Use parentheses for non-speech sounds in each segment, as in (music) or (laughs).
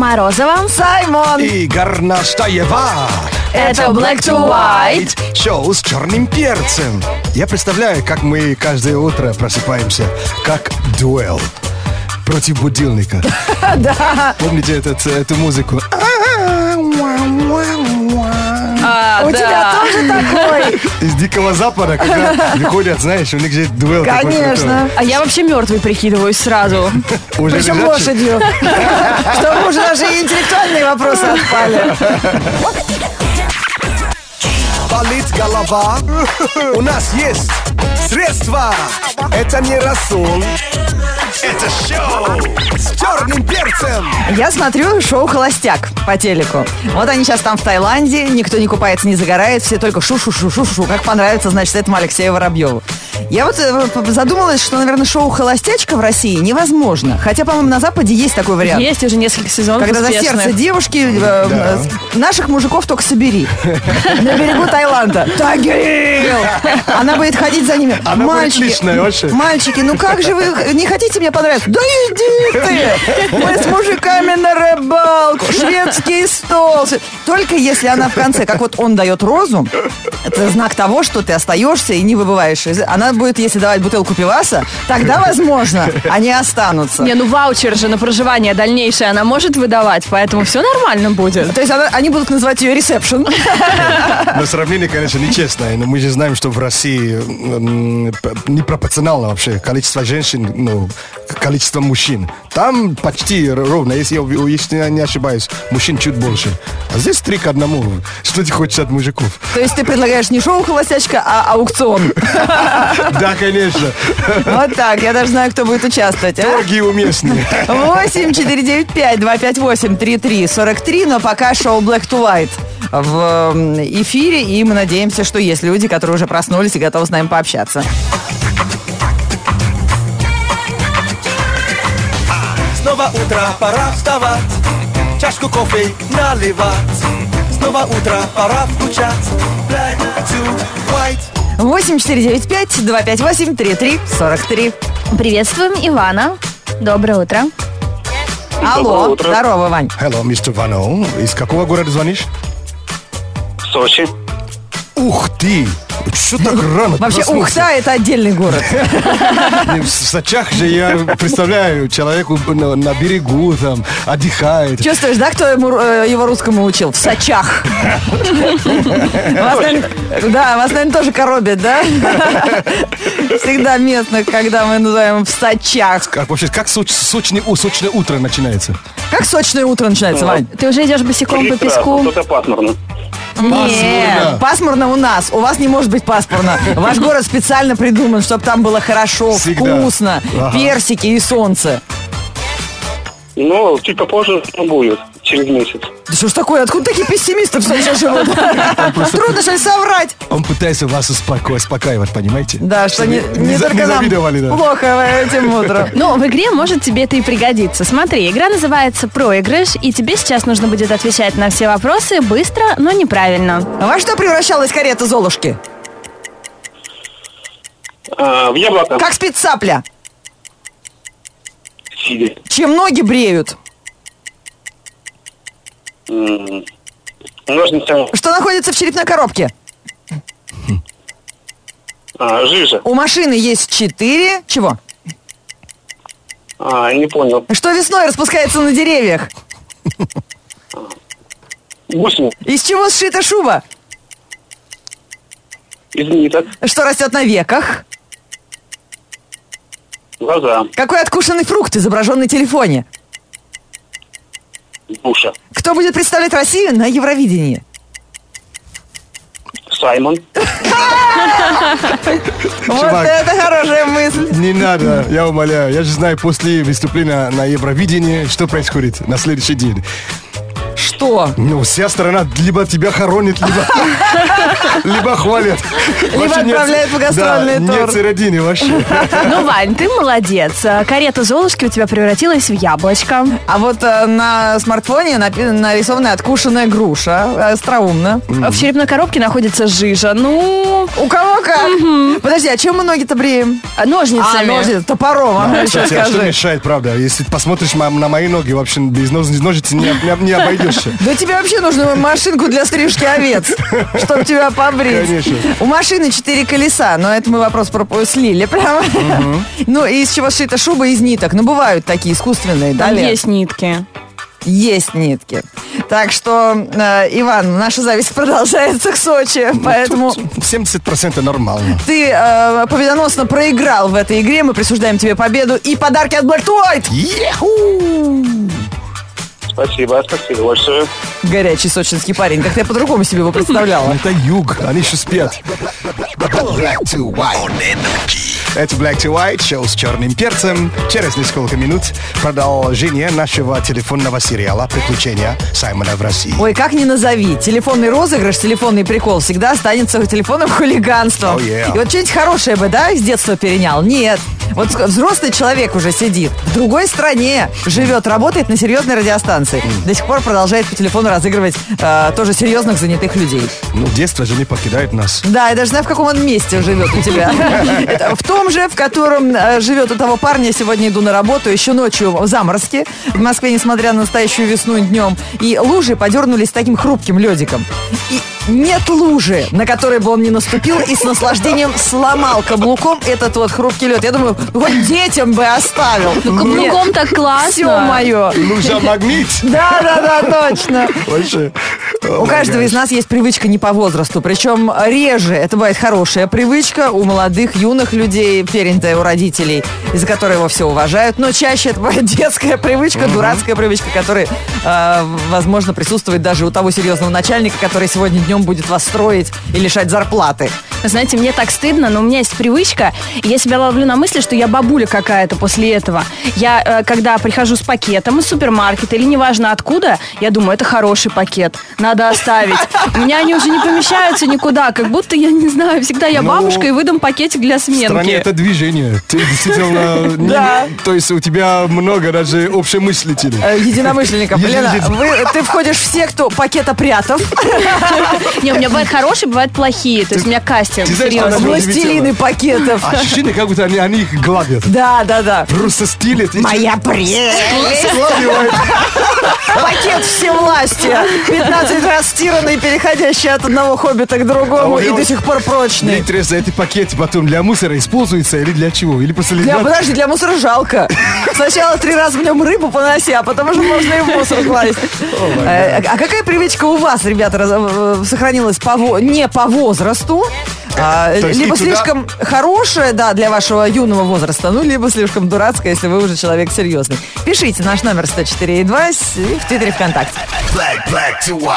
Морозова. Саймон! И Горнаштаева. Это Black to White. Шоу с черным перцем. Я представляю, как мы каждое утро просыпаемся, как дуэл против будильника. (laughs) Да. Помните этот, эту музыку? А, У тебя тоже такой? (laughs) Из Дикого Запада, когда (laughs) выходят, знаешь, у них же дуэл Конечно. А я вообще мертвый прикидываюсь сразу. (laughs) Причем лошадью. Чтобы уже даже интеллектуальные вопросы отпали. Болит голова? У нас есть средства. Это не рассол. Это шоу с черным перцем. Я смотрю шоу «Холостяк» по телеку. Вот они сейчас там в Таиланде, никто не купается, не загорает, все только шу-шу-шу-шу-шу. Как понравится, значит, этому Алексею Воробьеву. Я вот э, задумалась, что, наверное, шоу «Холостячка» в России невозможно. Хотя, по-моему, на Западе есть такой вариант. Есть уже несколько сезонов Когда за успешных. сердце девушки э, Да. э, наших мужиков только собери. На берегу Таиланда. Тагил! Она будет ходить за ними. Она будет мальчики, личная вообще. мальчики, ну как же вы не хотите мне понравиться? Да иди ты! Мы с мужиками на рыбалку, шведский стол. Только если она в конце, как вот он дает розу, это знак того, что ты остаешься и не выбываешь. из- Будет, если давать бутылку пиваса, тогда, возможно, они останутся. Не, ну ваучер же на проживание дальнейшее она может выдавать, поэтому все нормально будет. То есть она- они будут называть ее ресепшн. Но сравнение, конечно, нечестное. Но мы же знаем, что в России непропорционально вообще количество женщин, ну, к количеству мужчин. Там почти ровно, если я, если я не ошибаюсь, мужчин чуть больше. А здесь три к одному. Что ты хочешь от мужиков? То есть ты предлагаешь не шоу «Холостячка», а аукцион. (laughs) Да, конечно. Вот так, я даже знаю, кто будет участвовать. а? Торги уместные. 8 495 258 33 43, но пока шоу Black to White в эфире, и мы надеемся, что есть люди, которые уже проснулись и готовы с нами пообщаться. Снова утро, пора вставать, чашку кофе наливать. Снова утро, пора включать. Black to white. 8 495 258 33 43. Приветствуем Ивана. Доброе утро. Алло, здорово, Вань. Hello, мистер Вано. Из какого города звонишь? Сочи. Ух ты! Что так рано Вообще? Ухта – это отдельный город. В Сочах же я представляю, человеку на, берегу там отдыхает. Чувствуешь, да, кто ему, э, его русскому учил? В Сочах. Да, вас, наверное, тоже коробит, да? Всегда местных, когда мы называем в Сочах. Как вообще, как соч- сочное, у- сочное утро начинается? Как сочное утро начинается, Вань? Ты уже идешь босиком по песку? Что-то пасмурно. Нет, пасмурно у нас. У вас не может быть пасмурно. Ваш город специально придуман, чтобы там было хорошо, Всегда. вкусно, Ага. персики и солнце. Ну, чуть попозже будет, через месяц. Да что ж такое? Откуда такие пессимисты в Сочи живут? Трудно? Он пытается вас успоко- успокаивать, понимаете? Да, что не, не за- только нам завидовали, да. плохо этим утром. (laughs) Ну, в игре может тебе это и пригодиться. Смотри, игра называется «Проигрыш», и тебе сейчас нужно будет отвечать на все вопросы быстро, но неправильно. А во что превращалась карета Золушки? А, в яблоко. Как спит цапля? Сидя. Чем ноги бреют? Ножницами. Что находится в черепной коробке? А, жижа. У машины есть четыре... Чего? А, не понял. Что весной распускается на деревьях? Гусеница. Из чего сшита шуба? Из ниток. Что растет на веках? Глаза. Какой откушенный фрукт изображен на телефоне? Душа. Кто будет представлять Россию на Евровидении? Саймон. (laughs) Вот Чувак. это хорошая мысль. Не надо, я умоляю. Я же знаю, после выступления на Евровидении, что происходит на следующий день. Что? Ну, вся страна либо тебя хоронит, либо, (laughs) либо хвалит. Либо отправляет в гастрольный да, тур. Нет середины вообще. Ну, Вань, ты молодец. А, Карета Золушки у тебя превратилась в яблочко. А вот э, на смартфоне нарисована откушенная груша. Остроумно. В черепной коробке находится жижа. Ну, У кого как? Подожди, а чем мы ноги-то бреем? а, ножницами. А, ножницы, топором, а что мешает, правда? Если посмотришь на мои ноги, вообще без нож- ножниц не, не- обойдешься. Да тебе вообще нужно машинку для стрижки овец, чтобы тебя побрить. Конечно. У машины четыре колеса, но это мы вопрос пропу- слили прямо. Ну, и из чего сшита шуба из ниток. Ну, бывают такие искусственные, да, Там Лен? есть нитки. Есть нитки. Так что, э, Иван, наша зависть продолжается к Сочи, поэтому 70% нормально. ты э, победоносно проиграл в этой игре. Мы присуждаем тебе победу и подарки от Black White. Спасибо, спасибо большое. Горячий сочинский парень. Как я по-другому себе его представляла. Это юг, они еще спят. Это Black to White, шоу с черным перцем. Через несколько минут продолжение нашего телефонного сериала «Приключения Саймона в России». Ой, как ни назови, телефонный розыгрыш, телефонный прикол всегда останется телефонным хулиганством. Oh, yeah. И вот что-нибудь хорошее бы, да, из детства перенял? Нет. Вот взрослый человек уже сидит в другой стране, живет, работает на серьезной радиостанции. До сих пор продолжает по телефону разыгрывать э, тоже серьезных занятых людей. Ну, детство же не покидает нас. Да, я даже знаю, в каком он месте живет у тебя. (laughs) В том же, в котором э, живет у того парня. Сегодня иду на работу, еще ночью в заморозке. В Москве, несмотря на настоящую весну днем. И лужи подернулись таким хрупким ледиком. И нет лужи, на которой бы он не наступил и с наслаждением сломал каблуком этот вот хрупкий лед. Я думаю, вот детям бы оставил. Ну, каблуком так классно. Все мое. Лужа магнит. Да, да, да, точно. Вообще. У каждого из нас есть привычка не по возрасту. Причем реже это бывает хорошая привычка у молодых, юных людей, перенятая у родителей, из-за которой его все уважают. Но чаще это бывает детская привычка, дурацкая привычка, которая, э, возможно, присутствует даже у того серьезного начальника, который сегодня днем будет вас строить и лишать зарплаты. Знаете, мне так стыдно, но у меня есть привычка, и я себя ловлю на мысли, что я бабуля какая-то после этого. Я, э, когда прихожу с пакетом из супермаркета или неважно откуда, я думаю, это хороший пакет, надо оставить. У меня они уже не помещаются никуда, как будто, я не знаю, всегда я Ну, бабушка и выдам пакетик для В стране сменки. это движение. Ты действительно... (laughs) Да. То есть у тебя много даже общемыслителей. Э, Единомышленников. Еди- Лена, ты входишь в секту пакетопрятов. (laughs) (laughs) Не, у меня бывают хорошие, бывают плохие. То есть у меня кастинг, Ты знаешь, серьезно. она- Властелины пакетов. Ощущение, как будто они, они их гладят. Да, да, да. Просто стилят. и Моя прелесть. Пакет всевластия. 15 раз стиранный, переходящий от одного хоббита к другому А и до сих пор Мне прочный. интересно, эти пакеты потом для мусора используются или для чего? Или просто Для, лежат? подожди, для мусора жалко. Сначала три раза в нем рыбу поноси, а потом уже можно и в мусор класть. Э, А какая привычка у вас, ребята, раз- э, сохранилась по не по возрасту? А, либо и туда- слишком хорошая, да, для вашего юного возраста, ну, либо слишком дурацкая, если вы уже человек серьезный. Пишите наш номер 104.2 с- и в Твиттере ВКонтакте. Black, black to white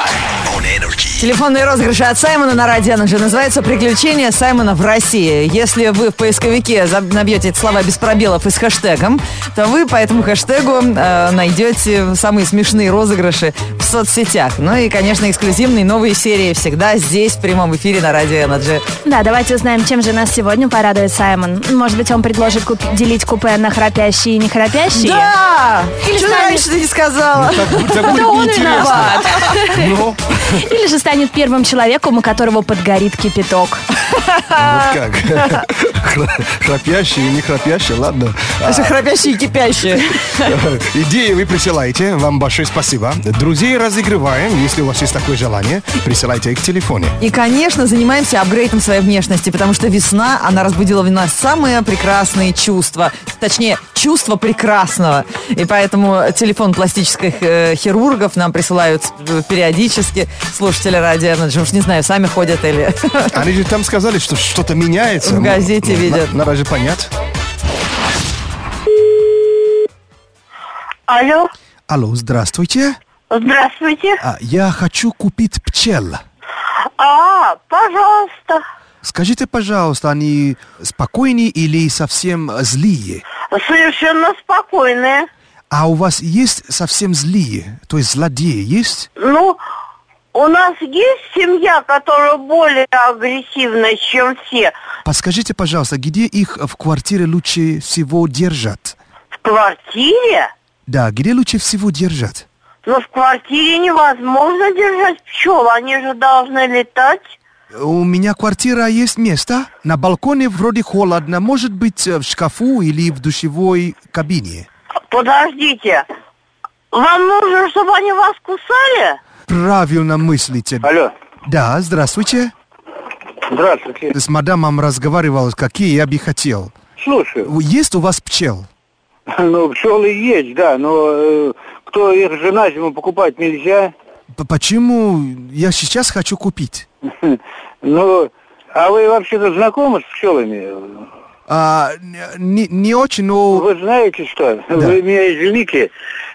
on energy. Телефонные розыгрыши от Саймона на радио же называется «Приключения Саймона в России». Если вы в поисковике набьете эти слова без пробелов и с хэштегом, то вы по этому хэштегу э, найдете самые смешные розыгрыши в соцсетях. Ну и, конечно, эксклюзивные новые серии всегда здесь, в прямом эфире на радио Energy. Да, давайте узнаем, чем же нас сегодня порадует Саймон. Может быть, он предложит куп- делить купе на храпящие и не храпящие? Да! Или Что ты станет- раньше не сказала? Так, будет- так Это будет он виноват. Ну, Или же станет первым человеком, у которого подгорит кипяток. Вот (laughs) как. Хра- (laughs) Храпящие, не храпящие, ладно. А, Это храпящие и кипящие. (laughs) Идеи вы присылаете, вам большое спасибо. Друзей разыгрываем, если у вас есть такое желание, присылайте их в телефоне. И, конечно, занимаемся апгрейдом своей внешности, потому что весна, она разбудила в нас самые прекрасные чувства. Точнее, чувство прекрасного. И поэтому телефон пластических э, хирургов нам присылают э, периодически слушатели радио Energy. Уж не знаю, сами ходят или... Они же там сказали, что что-то меняется. В газете Ну, видят. на- Надо же понять. Алло, Алло, здравствуйте. здравствуйте. А, Я хочу купить пчел. А, пожалуйста. Скажите, пожалуйста, они спокойные или совсем злые? Совершенно спокойные. А у вас есть совсем злые, то есть злодеи есть? Ну, у нас есть семья, которая более агрессивная, чем все. Подскажите, пожалуйста, где их в квартире лучше всего держат? В квартире? Да, где лучше всего держат? Но в квартире невозможно держать пчел, они же должны летать. У меня квартира есть место. На балконе вроде холодно. Может быть, э, в шкафу или в душевой кабине. Подождите, вам нужно, чтобы они вас кусали? Правильно мыслите. Алло. Да, здравствуйте. Здравствуйте. С мадамом разговаривал, какие я бы хотел. Слушаю. Есть у вас пчел? Ну, пчелы есть, да, но э, кто их же на зиму покупать нельзя. П- Почему я сейчас хочу купить? (laughs) Ну, а вы вообще-то знакомы с пчелами? А, не, не очень, но... Вы знаете что? Вы меня извините,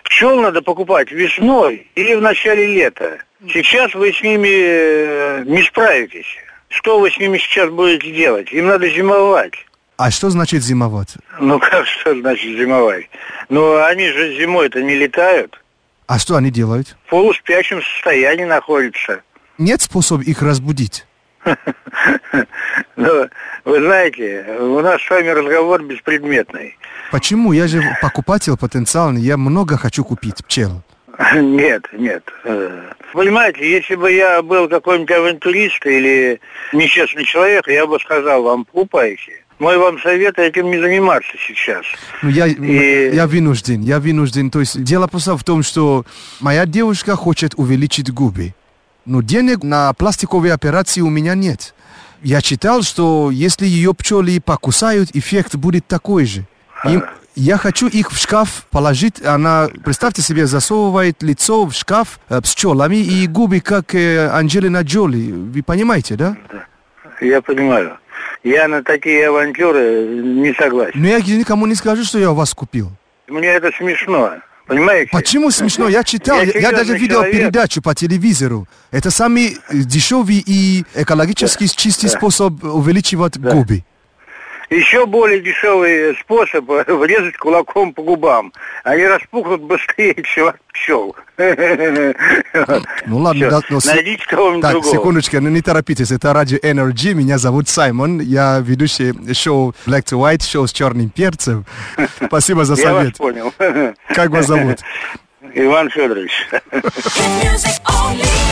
пчел надо покупать весной или в начале лета. Сейчас вы с ними э, не справитесь. Что вы с ними сейчас будете делать? Им надо зимовать. А что значит зимовать? Ну (laughs) как что значит зимовать? Ну они же зимой-то не летают. А что они делают? В полуспящем состоянии находятся. Нет способа их разбудить? Ну, вы знаете, у нас с вами разговор беспредметный. Почему? Я же покупатель потенциальный, я много хочу купить пчел. (laughs) Нет, нет. Э, Понимаете, если бы я был какой-нибудь авантюрист или нечестный человек, я бы сказал вам, покупайте. Мой вам совет этим не заниматься сейчас. Ну, я, И- я вынужден, я вынужден. То есть дело просто в том, что моя девушка хочет увеличить губы. Но денег на пластиковые операции у меня нет. Я читал, что если ее пчелы покусают, эффект будет такой же. Им- я хочу их в шкаф положить. Она, представьте себе, засовывает лицо в шкаф э, пчелами и губы, как э, Анджелина Джоли. Вы понимаете, да? Я понимаю. Я на такие авантюры не согласен. Но я никому не скажу, что я вас купил. Мне это смешно. Понимаете? Почему смешно? Я читал, я, я даже видел человек. передачу по телевизору. Это самый э, дешевый и экологически чистый способ увеличивать губы. Еще более дешевый способ врезать кулаком по губам. Они распухнут быстрее, (laughs) чем от пчел. Ну ладно, да, с- Найдите кого-нибудь Так, другого. секундочку, ну не торопитесь, это радио Energy, меня зовут Саймон, я ведущий шоу Black to White, шоу с черным перцем. (laughs) Спасибо за Я вас совет. понял. Как вас зовут? (laughs) Иван Федорович.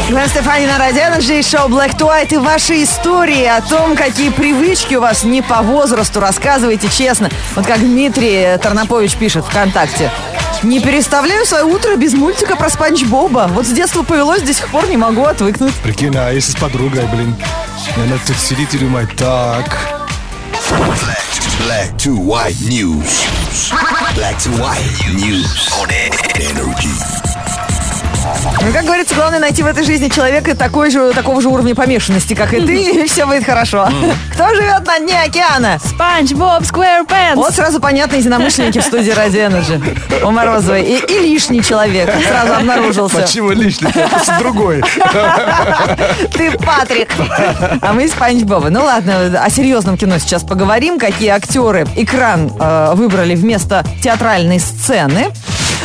Гвен Стефани на Радио Energy, шоу Black to White и ваши истории о том, какие привычки у вас не по возрасту. Рассказывайте честно. Вот как Дмитрий Тарнапович пишет ВКонтакте. Не переставляю свое утро без мультика про Спанч Боба. Вот с детства повелось, до сих пор не могу отвыкнуть. Прикинь, а если с подругой, блин, и она тут сидит и думает, так, Black to white news. Black to white news on energy. Ну, как говорится, главное найти в этой жизни человека такой же, такого же уровня помешанности, как и ты, и все будет хорошо. Кто живет на дне океана? Спанч Боб Сквэрпэнс. Вот сразу понятно единомышленники в студии Радио Energy. У Морозовой. И, и лишний человек сразу обнаружился. почему лишний, это другой. Ты Патрик. А мы Спанч Боба. Ну ладно, о серьезном кино сейчас поговорим. Какие актеры экран э, выбрали вместо театральной сцены.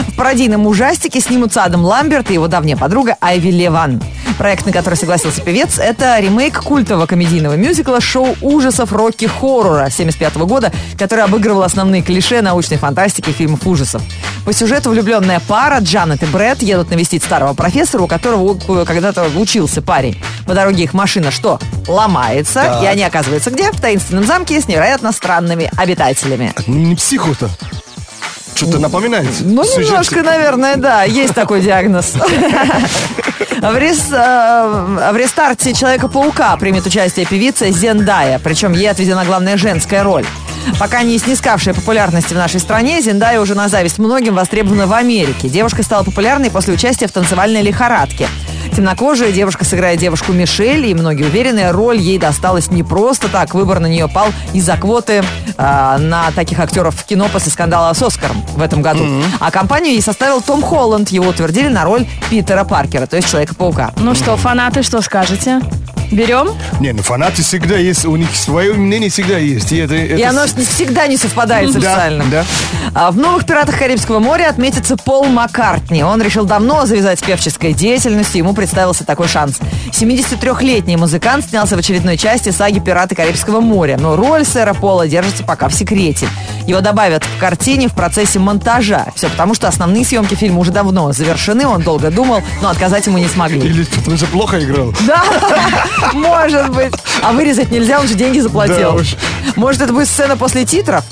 В пародийном ужастике снимутся Адам Ламберт и его давняя подруга Айви Леван. Проект, на который согласился певец, это ремейк культового комедийного мюзикла шоу ужасов Рокки Хоррора 75 года, который обыгрывал основные клише научной фантастики и фильмов ужасов. По сюжету влюбленная пара Джанет и Брэд едут навестить старого профессора, у которого у- когда-то учился парень. По дороге их машина что? Ломается, и они оказываются где? В таинственном замке с невероятно странными обитателями. Ну, Не психу-то. Что-то напоминает. Ну, сюжет. немножко, наверное, да, есть такой диагноз. (laughs) В, рес- э, в рестарте Человека-паука примет участие певица Зендая, причем ей отведена главная женская роль. Пока не снискавшая популярности в нашей стране, Зендая уже на зависть многим востребована в Америке. Девушка стала популярной после участия в танцевальной лихорадке. Темнокожая девушка сыграет девушку Мишель, и многие уверены, роль ей досталась не просто так. Выбор на нее пал из-за квоты э, на таких актеров в кино после скандала с Оскаром в этом году. А компанию ей составил Том Холланд. Его утвердили на роль Питера Паркера, то есть Человека-паука. Ну что, фанаты, что скажете? Берем? Не, ну фанаты всегда есть, у них свое мнение всегда есть. И, это, И это оно с- не- всегда не совпадает с Да, официальным. да. А в новых «Пиратах Карибского моря» отметится Пол Маккартни. Он решил давно завязать с певческой деятельностью, ему представился такой шанс. 73-летний музыкант снялся в очередной части саги «Пираты Карибского моря», но роль сэра Пола держится пока в секрете. Его добавят в картине в процессе монтажа. Все потому, что основные съемки фильма уже давно завершены, он долго думал, но отказать ему не смогли. Или потому что плохо играл. Да, (laughs) может быть. А вырезать нельзя, он же деньги заплатил. Да уж. Может, это будет сцена после титров?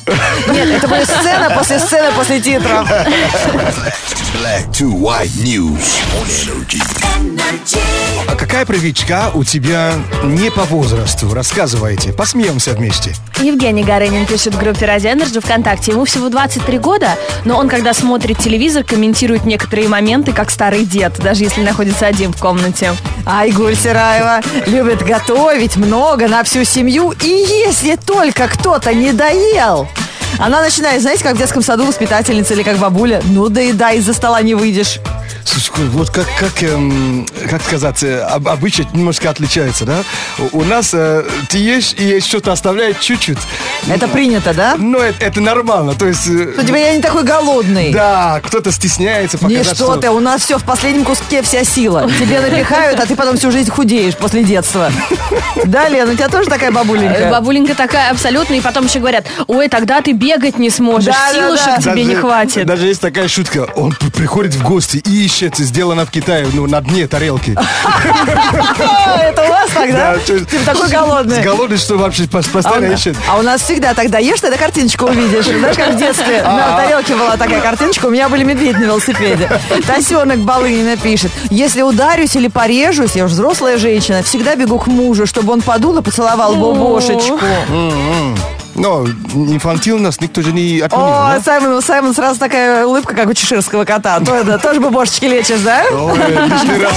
Нет, это будет сцена после сцены после титров. Black to white news on energy. А какая привычка у тебя не по возрасту? Рассказывайте. Посмеемся вместе. Евгений Горынин пишет в группе Радио Energy ВКонтакте. Ему всего 23 года, но он, когда смотрит телевизор, комментирует некоторые моменты, как старый дед, даже если находится один в комнате. Айгуль Сираева любит готовить много на всю семью. И если только кто-то не доел, она начинает, знаете, как в детском саду воспитательница или как бабуля, ну доедай, из-за стола не выйдешь. Слушай, вот как, как, эм, как сказать, э, об- обычай немножко отличается, да? У, у нас э, ты ешь и что-то оставляет чуть-чуть. Это принято, да? Но это, это нормально, то есть... э, У тебя я не такой голодный. Да, кто-то стесняется Не показать, что ты, у нас все в последнем куске вся сила. Тебе напихают, а ты потом всю жизнь худеешь после детства. (laughs) Да, Лена, у тебя тоже такая Э, бабуленька? Бабуленька такая абсолютно, и потом еще говорят, ой, тогда ты бегать не сможешь, Да, да, силушек да. тебе не хватит. Даже есть такая шутка. Он при- приходит в гости и ищет, сделано в Китае, ну, на дне тарелки. А, Это у вас тогда? Да, Ты такой голодный. Голодный, что вообще пос- А у, постоянно нас, ищет. а у нас всегда тогда ешь, тогда картиночку увидишь. Знаешь, как в детстве на тарелке была такая картиночка, у меня были медведь на велосипеде. Тасенок Балынина пишет. Если ударюсь или порежусь, я уже взрослая женщина, всегда бегу к мужу, чтобы он подул и поцеловал бобошечку. Но инфантильность никто же не отменил, О, да? Саймон, у Саймона сразу такая улыбка, как у чеширского кота. Тоже бобошечки лечишь, да? Ой, лишний раз.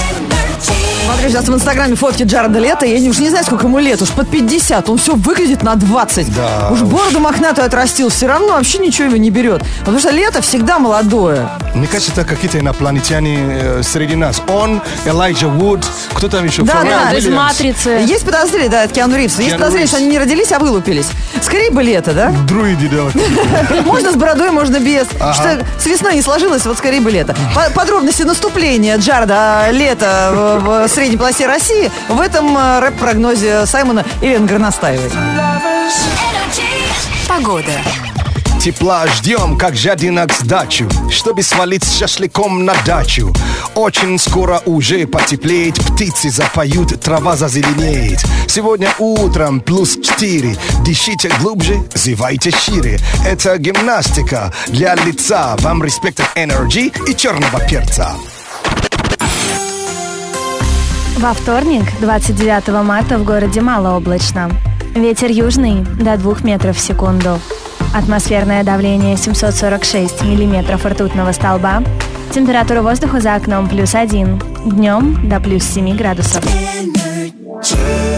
Смотрю сейчас в инстаграме фотки Джареда Лето, я не- уж не знаю, сколько ему лет, уж под 50, он все выглядит на 20. Да уж уж. бороду мохнатую отрастил, все равно вообще ничего его не берет. Потому что Лето всегда молодое. Мне кажется, это какие-то инопланетяне э, среди нас. Он, Элайджа Вуд, кто там еще? Да, Фаррелл да. Из матрицы. Есть подозрение, да, от Киану Ривза. Есть Киану подозрение, Ривз. что они не родились, а вылупились. Скорее бы Лето, да? Друиды, да. (laughs) Можно с бородой, можно без. Что с весной не сложилось, вот скорее бы лето. По- Подробности наступления Джарда лета в, средней полосе России в этом э, рэп-прогнозе Саймона Ирины Горностаевой. Погода. Тепла ждем, как жадинок с дачу, чтобы свалить с шашлыком на дачу. Очень скоро уже потеплеет, птицы запоют, трава зазеленеет. Сегодня утром плюс 4, дышите глубже, зевайте шире. Это гимнастика для лица, вам респект Energy и черного перца. Во вторник, 29 марта, в городе малооблачно. Ветер южный до 2 метров в секунду. Атмосферное давление 746 миллиметров ртутного столба. Температура воздуха за окном плюс 1. Днем до плюс 7 градусов. Energy.